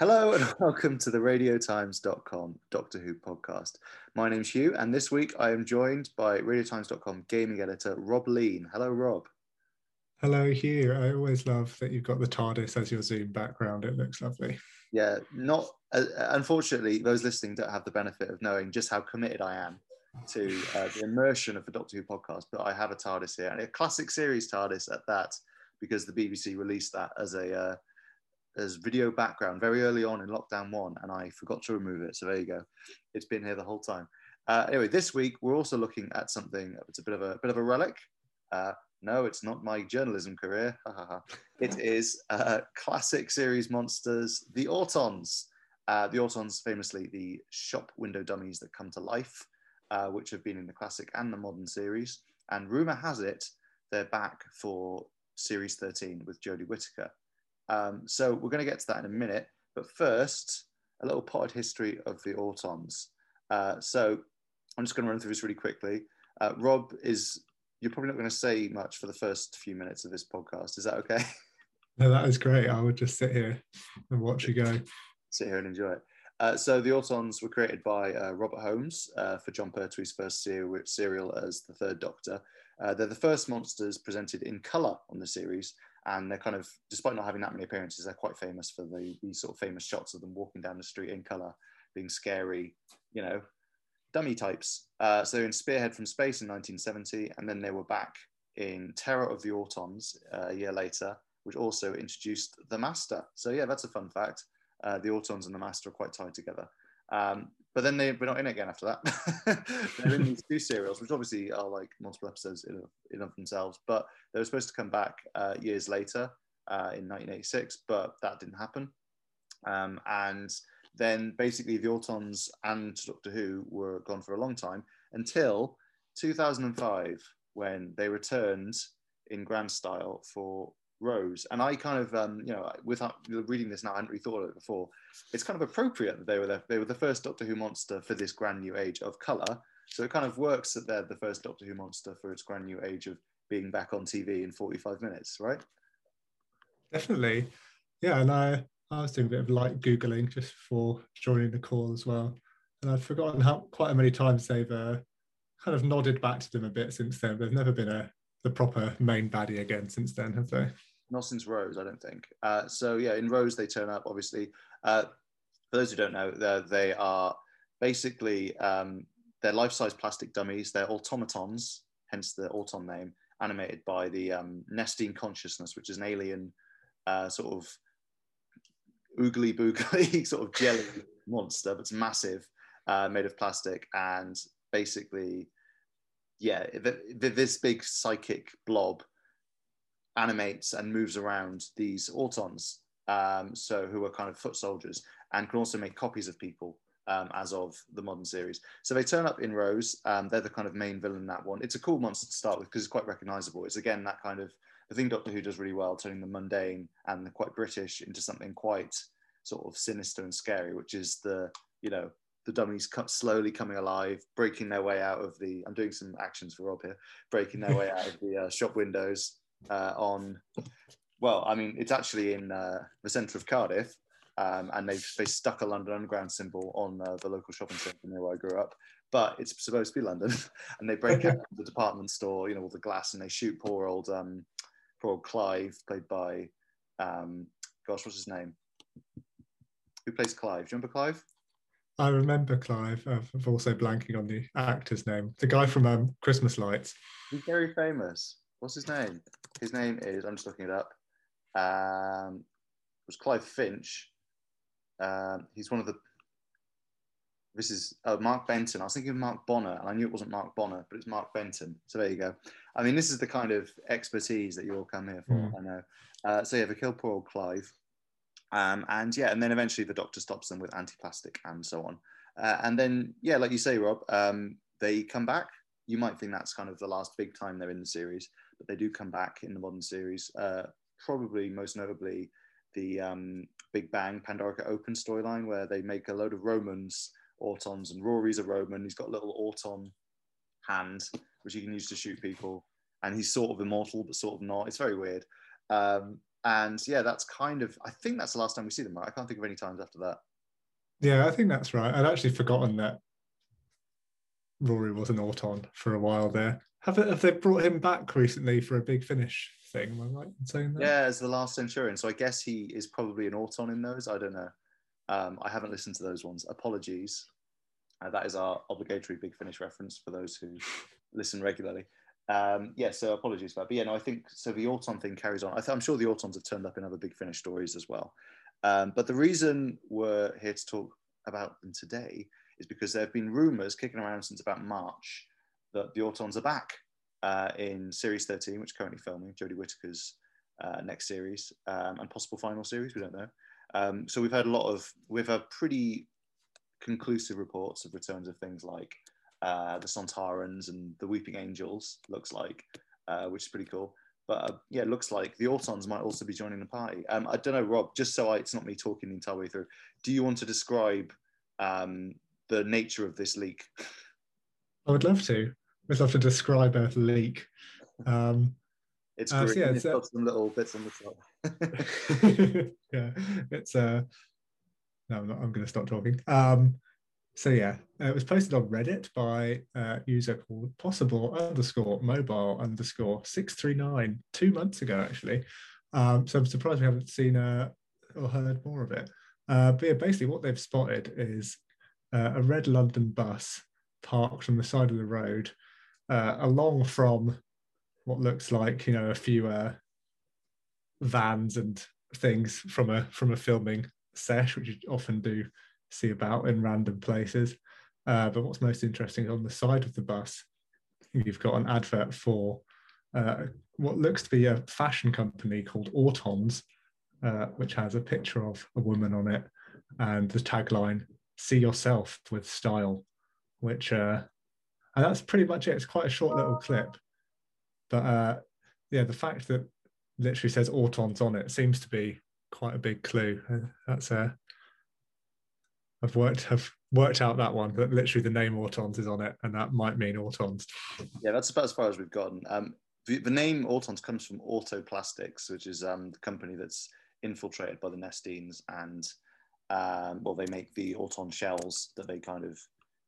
Hello and welcome to the radiotimes.com Doctor Who podcast. My name's Hugh, and this week I am joined by radiotimes.com gaming editor Rob Leane. Hello, Rob. Hello, Hugh. I always love that you've got the TARDIS as your Zoom background. It looks lovely. Yeah, not uh, unfortunately, those listening don't have the benefit of knowing just how committed I am to uh, the immersion of the Doctor Who podcast. But I have a TARDIS here, and a classic series TARDIS at that, because the BBC released that as a uh, as video background very early on in lockdown one, and I forgot to remove it. So there you go. It's been here the whole time. Uh, anyway, this week we're also looking at something. It's a bit of a, bit of a relic. Uh, no, it's not my journalism career. it is uh, classic series monsters, the Autons. Uh, the Autons, famously the shop window dummies that come to life, uh, which have been in the classic and the modern series. And rumor has it they're back for series 13 with Jodie Whittaker. Um, so we're going to get to that in a minute. But first, a little potted history of the Autons. Uh, so I'm just going to run through this really quickly. Uh, Rob is, you're probably not going to say much for the first few minutes of this podcast. Is that okay? No, that is great. I would just sit here and watch you go. sit here and enjoy it. Uh, so the Autons were created by uh, Robert Holmes uh, for Jon Pertwee's first serial, serial as the Third Doctor. Uh, they're the first monsters presented in colour on the series, and they're kind of, despite not having that many appearances, they're quite famous for the these sort of famous shots of them walking down the street in colour, being scary, you know, dummy types. Uh, so in Spearhead from Space in 1970, and then they were back in Terror of the Autons uh, a year later, which also introduced the Master. So yeah, that's a fun fact. Uh, the Autons and the Master are quite tied together. Um, but then they were not in it again after that. They're in these two serials, which obviously are like multiple episodes in, in of themselves. But they were supposed to come back uh, years later uh, in 1986, but that didn't happen. Um, and then basically the Autons and Doctor Who were gone for a long time until 2005 when they returned in grand style for Rose. And I kind of, um, you know, without reading this now, I hadn't really thought of it before. It's kind of appropriate that they were the, they were the first Doctor Who monster for this grand new age of color. So it kind of works that they're the first Doctor Who monster for its grand new age of being back on TV in 45 minutes, right? Definitely. Yeah. And I, I was doing a bit of light Googling just before joining the call as well. And I'd forgotten how quite many times they've uh, kind of nodded back to them a bit since then. They've never been a the proper main baddie again since then, have they? Not since Rose, I don't think. Uh, so yeah, in Rose they turn up. Obviously, uh, for those who don't know, they are basically um, they're life-size plastic dummies. They're automatons, hence the Auton name, animated by the um, consciousness, which is an alien uh, sort of oogly boogly sort of jelly monster, but it's massive, uh, made of plastic, and basically, yeah, this big psychic blob animates and moves around these autons, um, so who are kind of foot soldiers, and can also make copies of people um, as of the modern series. So they turn up in Rose. Um, they're the kind of main villain in that one. It's a cool monster to start with because it's quite recognizable. It's again that kind of the thing Doctor Who does really well, turning the mundane and the quite British into something quite sort of sinister and scary, which is the you know the dummies slowly coming alive, breaking their way out of the. I'm doing some actions for Rob here, breaking their way out of the uh, shop windows, uh, on, well, I mean, it's actually in uh, the centre of Cardiff, um, and they've they stuck a London Underground symbol on uh, the local shopping centre near where I grew up. But it's supposed to be London, and they break out the department store, you know, all the glass, and they shoot poor old, um, poor old Clive, played by, um, gosh, what's his name? Who plays Clive? Do you remember Clive? I remember Clive. I'm also blanking on the actor's name. The guy from um, Christmas Lights. He's very famous. What's his name? His name is, I'm just looking it up. Um, it was Clive Finch. Um, he's one of the, this is uh, Mark Benton. I was thinking of Mark Bonner, and I knew it wasn't Mark Bonner, but it's Mark Benton. So there you go. I mean, this is the kind of expertise that you all come here for, mm. I know. Uh, so yeah, they kill poor old Clive. Um, and yeah, and then eventually the doctor stops them with anti-plastic and so on. Uh, and then, yeah, like you say, Rob, um, they come back. You might think that's kind of the last big time they're in the series but they do come back in the modern series. Uh, probably most notably the um, Big Bang Pandorica Open storyline, where they make a load of Romans Autons, and Rory's a Roman. He's got a little Auton hand which he can use to shoot people, and he's sort of immortal but sort of not. It's very weird. Um, and yeah, that's kind of I think that's the last time we see them. Right? I can't think of any times after that. Yeah, I think that's right. I'd actually forgotten that Rory was an Auton for a while there. Have, they, have they brought him back recently for a big finish thing? Am I right in saying that? Yeah, as the last Centurion. So I guess he is probably an Auton in those. I don't know. Um, I haven't listened to those ones. Apologies. Uh, that is our obligatory big finish reference for those who listen regularly. Um, yeah, so apologies for that. But yeah, no, I think so. The Auton thing carries on. I am sure the Autons have turned up in other big finish stories as well. Um, but the reason we're here to talk about them today is because there have been rumours kicking around since about March that the Autons are back uh, in Series 13, which is currently filming, Jodie Whittaker's uh, next series, um, and possible final series, we don't know. Um, so we've had a lot of, we've had pretty conclusive reports of returns of things like uh, the Sontarans and the Weeping Angels, looks like, uh, which is pretty cool. But uh, yeah, it looks like the Autons might also be joining the party. Um, I don't know, Rob, just so I, it's not me talking the entire way through, do you want to describe um, the nature of this leak? I would love to. I'd love to describe a leak. Um, it's uh, so yeah, it's, uh, some little bits on the top. yeah, it's uh, no, I'm, not, I'm going to stop talking. Um, so yeah, uh, it was posted on Reddit by a user called possible underscore mobile underscore six three nine two months ago actually. Um, so I'm surprised we haven't seen uh, or heard more of it. Uh, but yeah, basically what they've spotted is uh, a red London bus parked on the side of the road, uh, along from what looks like you know a few uh, vans and things from a from a filming sesh, which you often do see about in random places. Uh, but what's most interesting on the side of the bus, you've got an advert for uh, what looks to be a fashion company called Autons, uh, which has a picture of a woman on it and the tagline "See yourself with style," which uh, and that's pretty much it. It's quite a short little clip, but uh, yeah, the fact that literally says Autons on it seems to be quite a big clue. Uh, that's a uh, I've worked have worked out that one that literally the name Autons is on it, and that might mean Autons. Yeah, that's about as far as we've gotten. Um, the, the, name Autons comes from Autoplastics, which is um, the company that's infiltrated by the Nestenes, and um, well, they make the Auton shells that they kind of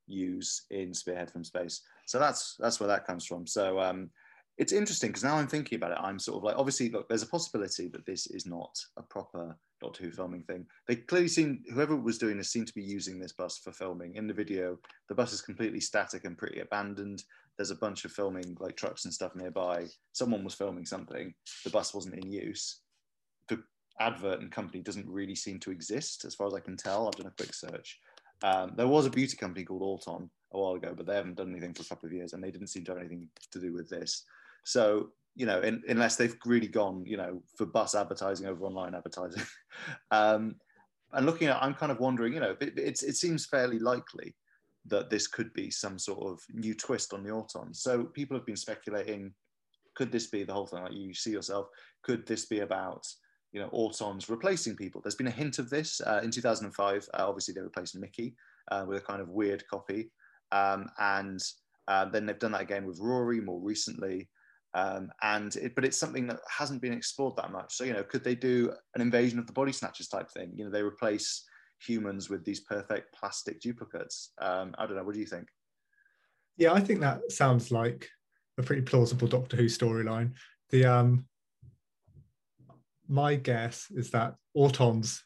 use in Spearhead from Space. So that's that's where that comes from. So um, it's interesting because now I'm thinking about it, I'm sort of like, obviously, look, there's a possibility that this is not a proper Doctor Who filming thing. They clearly seem, whoever was doing this seemed to be using this bus for filming. In the video, the bus is completely static and pretty abandoned. There's a bunch of filming, like trucks and stuff nearby. Someone was filming something. The bus wasn't in use. Advert and company doesn't really seem to exist, as far as I can tell. I've done a quick search. Um, there was a beauty company called Auton a while ago, but they haven't done anything for a couple of years, and they didn't seem to have anything to do with this. So you know, in, unless they've really gone, you know, for bus advertising over online advertising. um, and looking at, I'm kind of wondering, you know, it, it, it seems fairly likely that this could be some sort of new twist on the Auton. So people have been speculating, could this be the whole thing? Like you see yourself, could this be about, you know, Autons replacing people? There's been a hint of this uh, in 2005. Uh, obviously, they replaced Mickey uh, with a kind of weird copy. Um, and uh, then they've done that again with Rory more recently. Um, and it, but it's something that hasn't been explored that much. So you know, could they do an invasion of the body snatchers type thing? You know, they replace humans with these perfect plastic duplicates. Um, I don't know. What do you think? Yeah, I think that sounds like a pretty plausible Doctor Who storyline. The um, my guess is that Autons,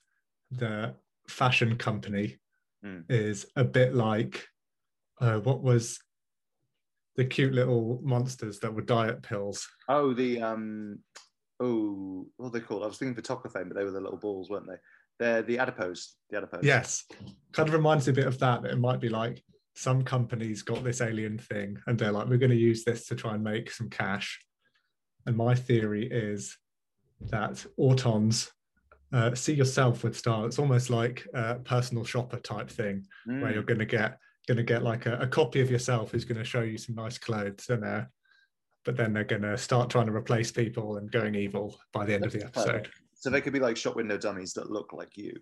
the fashion company, mm. is a bit like uh, what was the cute little monsters that were diet pills. Oh, the um, oh, what are they called? I was thinking Vitokothane, but they were the little balls, weren't they? They're the adipose. The adipose. Yes, kind of reminds me a bit of that. That it might be like some companies got this alien thing, and they're like, we're going to use this to try and make some cash. And my theory is that Autons uh, see yourself with style. It's almost like a personal shopper type thing, mm. where you're going to get going to get like a, a, copy of yourself who's going to show you some nice clothes and uh, but then they're going to start trying to replace people and going evil by the end of the episode so they could be like shop window dummies that look like you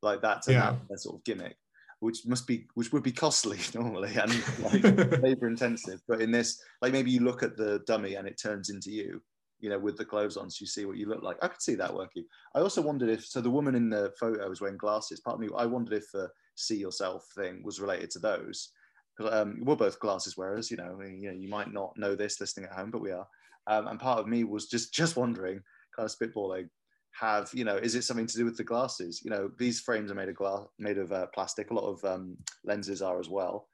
like that's yeah. that sort of gimmick which must be which would be costly normally and like labor intensive but in this like maybe you look at the dummy and it turns into you you know, with the clothes on, so you see what you look like. I could see that working. I also wondered if so the woman in the photo was wearing glasses. Part of me, I wondered if the see yourself thing was related to those. Um, we're both glasses wearers, you know. You know, you might not know this listening at home, but we are. Um, and part of me was just just wondering, kind of spitballing, have you know, is it something to do with the glasses? You know, these frames are made of glass, made of uh, plastic. A lot of um, lenses are as well.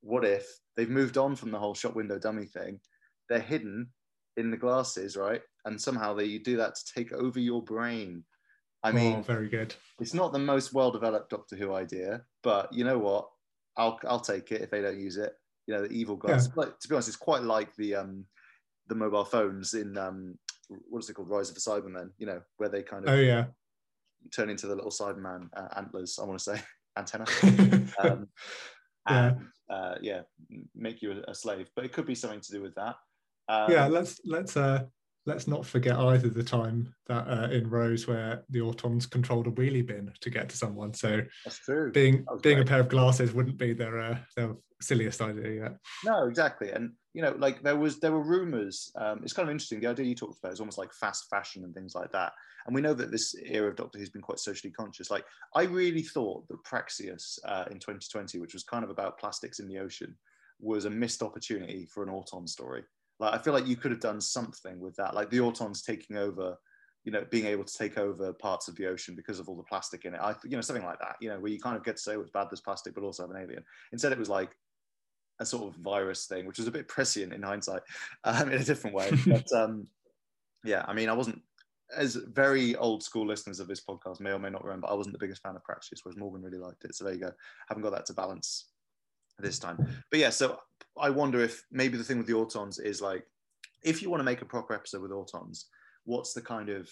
What if they've moved on from the whole shop window dummy thing? They're hidden in the glasses, right? And somehow they do that to take over your brain. I mean, oh, very good. It's not the most well-developed Doctor Who idea, but you know what? I'll I'll take it if they don't use it. You know, the evil glasses. Yeah. Like, to be honest, it's quite like the um the mobile phones in um what is it called, Rise of the Cybermen? You know, where they kind of oh yeah turn into the little Cyberman uh, antlers. I want to say antenna. um, yeah. And, uh, yeah, make you a, slave. But it could be something to do with that. Um, yeah, let's let's uh, let's not forget either the time that uh, in Rose where the Autons controlled a wheelie bin to get to someone. So that's true. Being being great. a pair of glasses wouldn't be their uh, their silliest idea yet. No, exactly. And you know, like there was there were rumors. Um, it's kind of interesting. The idea you talked about is almost like fast fashion and things like that. And we know that this era of Doctor Who's been quite socially conscious. Like I really thought that Praxeus uh, in 2020, which was kind of about plastics in the ocean, was a missed opportunity for an Auton story like I feel like you could have done something with that, like the Autons taking over, you know, being able to take over parts of the ocean because of all the plastic in it. I, you know, something like that. You know, where you kind of get to say what's bad this plastic, but also have an alien. Instead, it was like a sort of virus thing, which was a bit prescient in hindsight, um, in a different way. But um, yeah, I mean, I wasn't as very old school listeners of this podcast may or may not remember. I wasn't the biggest fan of Praxeus, whereas Morgan really liked it. So there you go. Haven't got that to balance this time. But yeah, so I wonder if maybe the thing with the Autons is like, if you want to make a proper episode with Autons, what's the kind of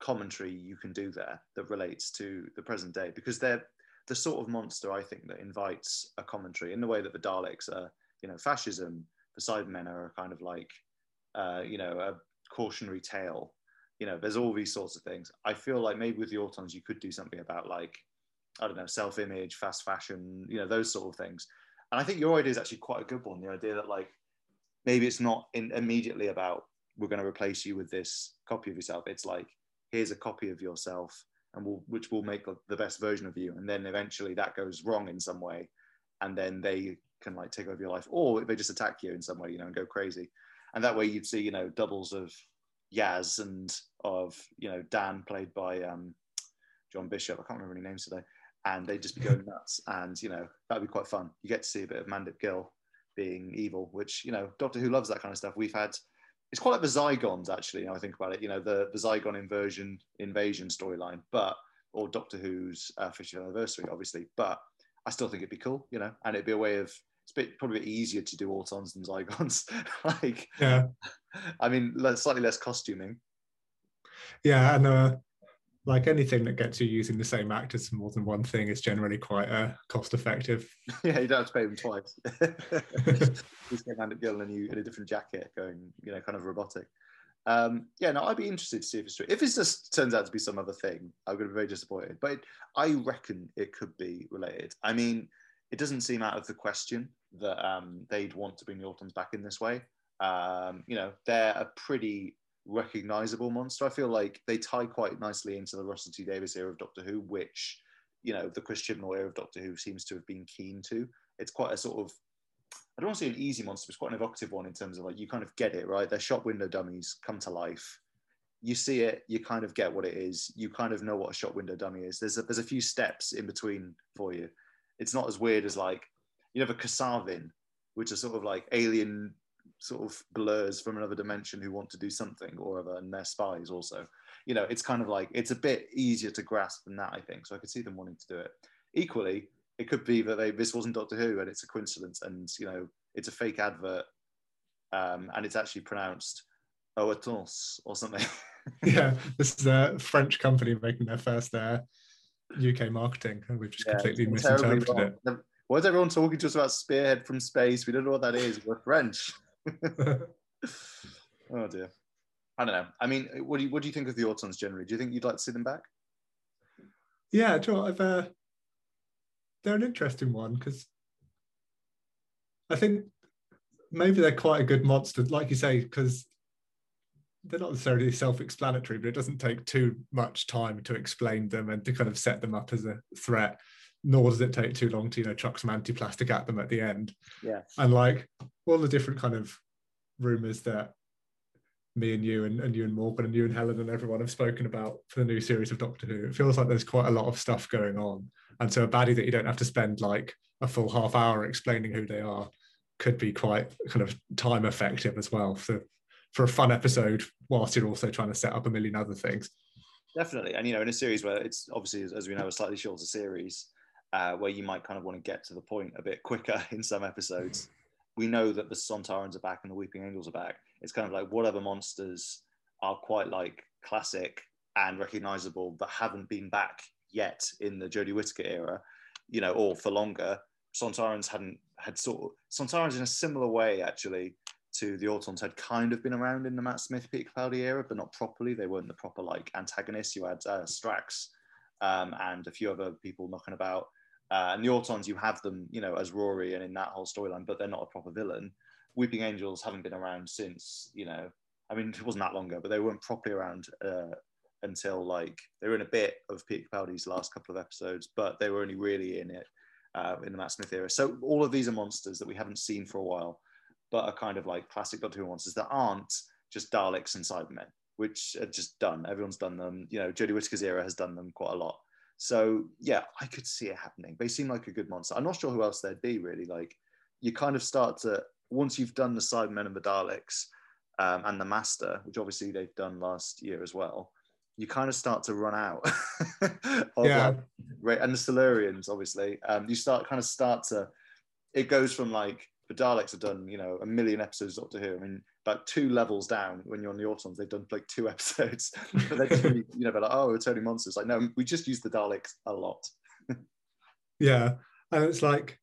commentary you can do there that relates to the present day? Because they're the sort of monster I think that invites a commentary in the way that the Daleks are, you know, fascism, the Cybermen are kind of like, uh, you know, a cautionary tale. You know, there's all these sorts of things. I feel like maybe with the Autons you could do something about like, I don't know, self-image, fast fashion, you know, those sort of things and I think your idea is actually quite a good one. The idea that like maybe it's not in, immediately about we're going to replace you with this copy of yourself. It's like here's a copy of yourself, and will which will make the best version of you. And then eventually that goes wrong in some way, and then they can like take over your life, or they just attack you in some way, you know, and go crazy. And that way you'd see you know doubles of Yaz and of you know Dan played by um, John Bishop. I can't remember any names today and they'd just be going nuts. And you know that'd be quite fun. You get to see a bit of Mandip Gill being evil, which you know Doctor Who loves that kind of stuff. We've had it's quite like the Zygons actually. Now I think about it, you know the the Zygon inversion invasion storyline, but or Doctor Who's uh, 50th anniversary, obviously. But I still think it'd be cool, you know, and it'd be a way of it's a bit, probably a bit easier to do Autons than Zygons. like, yeah, I mean, slightly less costuming. Yeah, and uh, like anything that gets you using the same actors for more than one thing is generally quite uh, cost effective. yeah, you don't have to pay them twice. Just get Mandip Gill and you in a different jacket, going, you know, kind of robotic. Um, yeah, no, I'd be interested to see if it's true. If it just turns out to be some other thing, I'm going to be very disappointed. But it, I reckon it could be related. I mean, it doesn't seem out of the question that um, they'd want to bring the Autons back in this way. Um, you know, they're a pretty recognizable monster. I feel like they tie quite nicely into the Russell T Davies era of Doctor Who, which you know the Chris Chibnall era of Doctor Who seems to have been keen to. It's quite a sort of I don't want to say an easy monster, but it's quite an evocative one in terms of like you kind of get it right. They're shop window dummies come to life. You see it, you kind of get what it is. You kind of know what a shop window dummy is. There's a, there's a few steps in between for you. It's not as weird as like you have a Kasaavin, which are sort of like alien sort of blurs from another dimension who want to do something or other, and they're spies also. You know, it's kind of like it's a bit easier to grasp than that, I think. So I could see them wanting to do it. Equally, it could be that they this wasn't Doctor Who and it's a coincidence, and you know, it's a fake advert, um, and it's actually pronounced Oatons or something. yeah, this is a French company making their first uh, UK marketing, and we've just yeah, completely misinterpreted it. Why is everyone talking to us about Spearhead from space? We don't know what that is. We're French. oh dear. I don't know. I mean, what do you what do you think of the Autons generally? Do you think you'd like to see them back? Yeah, Joe, I've uh, they're an interesting one because I think maybe they're quite a good monster, like you say, because they're not necessarily self-explanatory, but it doesn't take too much time to explain them and to kind of set them up as a threat. Nor does it take too long to you know chuck some anti-plastic at them at the end. Yeah, and like all the different kind of rumors that me and you and, and you and Morgan and you and Helen and everyone have spoken about for the new series of Doctor Who. It feels like there's quite a lot of stuff going on. And so a baddie that you don't have to spend like a full half hour explaining who they are could be quite kind of time effective as well for for a fun episode whilst you're also trying to set up a million other things. Definitely. And you know, in a series where it's obviously as we know a slightly shorter series, uh, where you might kind of want to get to the point a bit quicker in some episodes. We know that the Sontarans are back and the Weeping Angels are back it's kind of like whatever monsters are quite like classic and recognizable but haven't been back yet in the Jodie Whittaker era, you know, or for longer. Sontarans hadn't had sort of Sontarans in a similar way actually to the Autons had kind of been around in the Matt Smith Peter Capaldi era, but not properly. They weren't the proper like antagonists. You had uh, Strax um, and a few other people knocking about. Uh, and the Autons, you have them, you know, as Rory and in that whole storyline, but they're not a proper villain. Weeping Angels haven't been around since, you know, I mean, it wasn't that long ago, but they weren't properly around uh, until like they were in a bit of Peter Capaldi's last couple of episodes, but they were only really in it uh, in the Matt Smith era. So all of these are monsters that we haven't seen for a while, but are kind of like classic Doctor Who monsters that aren't just Daleks and Cybermen, which are just done. Everyone's done them. You know, Jodie Whittaker's era has done them quite a lot. So yeah, I could see it happening. They seem like a good monster. I'm not sure who else there'd be really. Like you kind of start to once you've done the Cybermen and the Daleks um, and the Master, which obviously they've done last year as well, you kind of start to run out. yeah. Like, and the Silurians, obviously, um, you start kind of start to. It goes from like the Daleks have done, you know, a million episodes of Doctor Who. I mean, about two levels down when you're on the Autons, they've done like two episodes. but they're really, you know, they're like, oh, it's only monsters. Like, no, we just use the Daleks a lot. yeah. And it's like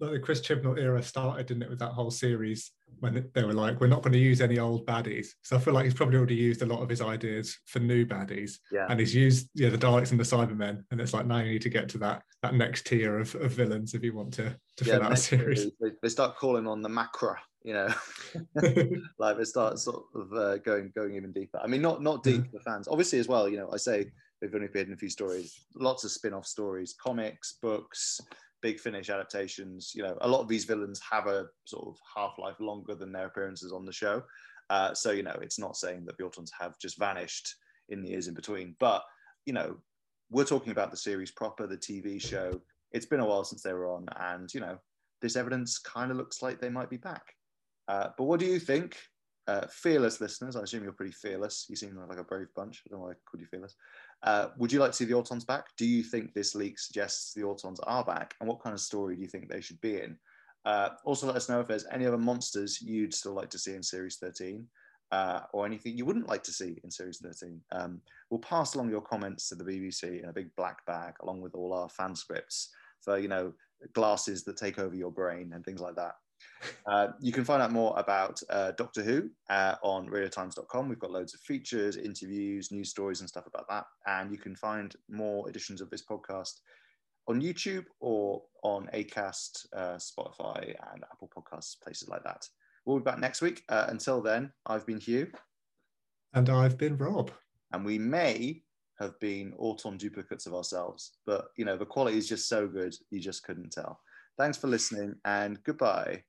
like the Chris Chibnall era started, didn't it, with that whole series when they were like, we're not going to use any old baddies. So I feel like he's probably already used a lot of his ideas for new baddies. Yeah. And he's used yeah the Daleks and the Cybermen, and it's like now you need to get to that that next tier of, of villains if you want to to yeah, fill out a series. They, they, start calling on the Macra, you know, like they start sort of uh, going going even deeper. I mean, not not deep for fans, obviously as well. You know, I say they've only appeared in a few stories, lots of spin-off stories, comics, books big finish adaptations. You know a lot of these villains have a sort of half-life longer than their appearances on the show. Uh, so you know it's not saying that autons have just vanished in the years in between. But you know we're talking about the series proper the tv show. It's been a while since they were on and you know this evidence kind of looks like they might be back. Uh, but what do you think? Uh, fearless listeners i assume you're pretty fearless. You seem like a brave bunch. I don't know why i called you fearless uh, would you like to see the Autons back? Do you think this leak suggests the Autons are back? And what kind of story do you think they should be in? Uh, also, let us know if there's any other monsters you'd still like to see in Series 13 uh, or anything you wouldn't like to see in Series 13. Um, we'll pass along your comments to the BBC in a big black bag along with all our fan scripts for, you know, glasses that take over your brain and things like that. Uh, you can find out more about uh, Doctor Who uh, on radiotimes.com. We've got loads of features, interviews, news stories, and stuff about that. And you can find more editions of this podcast on YouTube or on Acast, uh, Spotify, and Apple Podcasts, places like that. We'll be back next week. Uh, until then, I've been Hugh. And I've been Rob. And we may have been Auton duplicates of ourselves, but you know, the quality is just so good, you just couldn't tell. Thanks for listening and goodbye.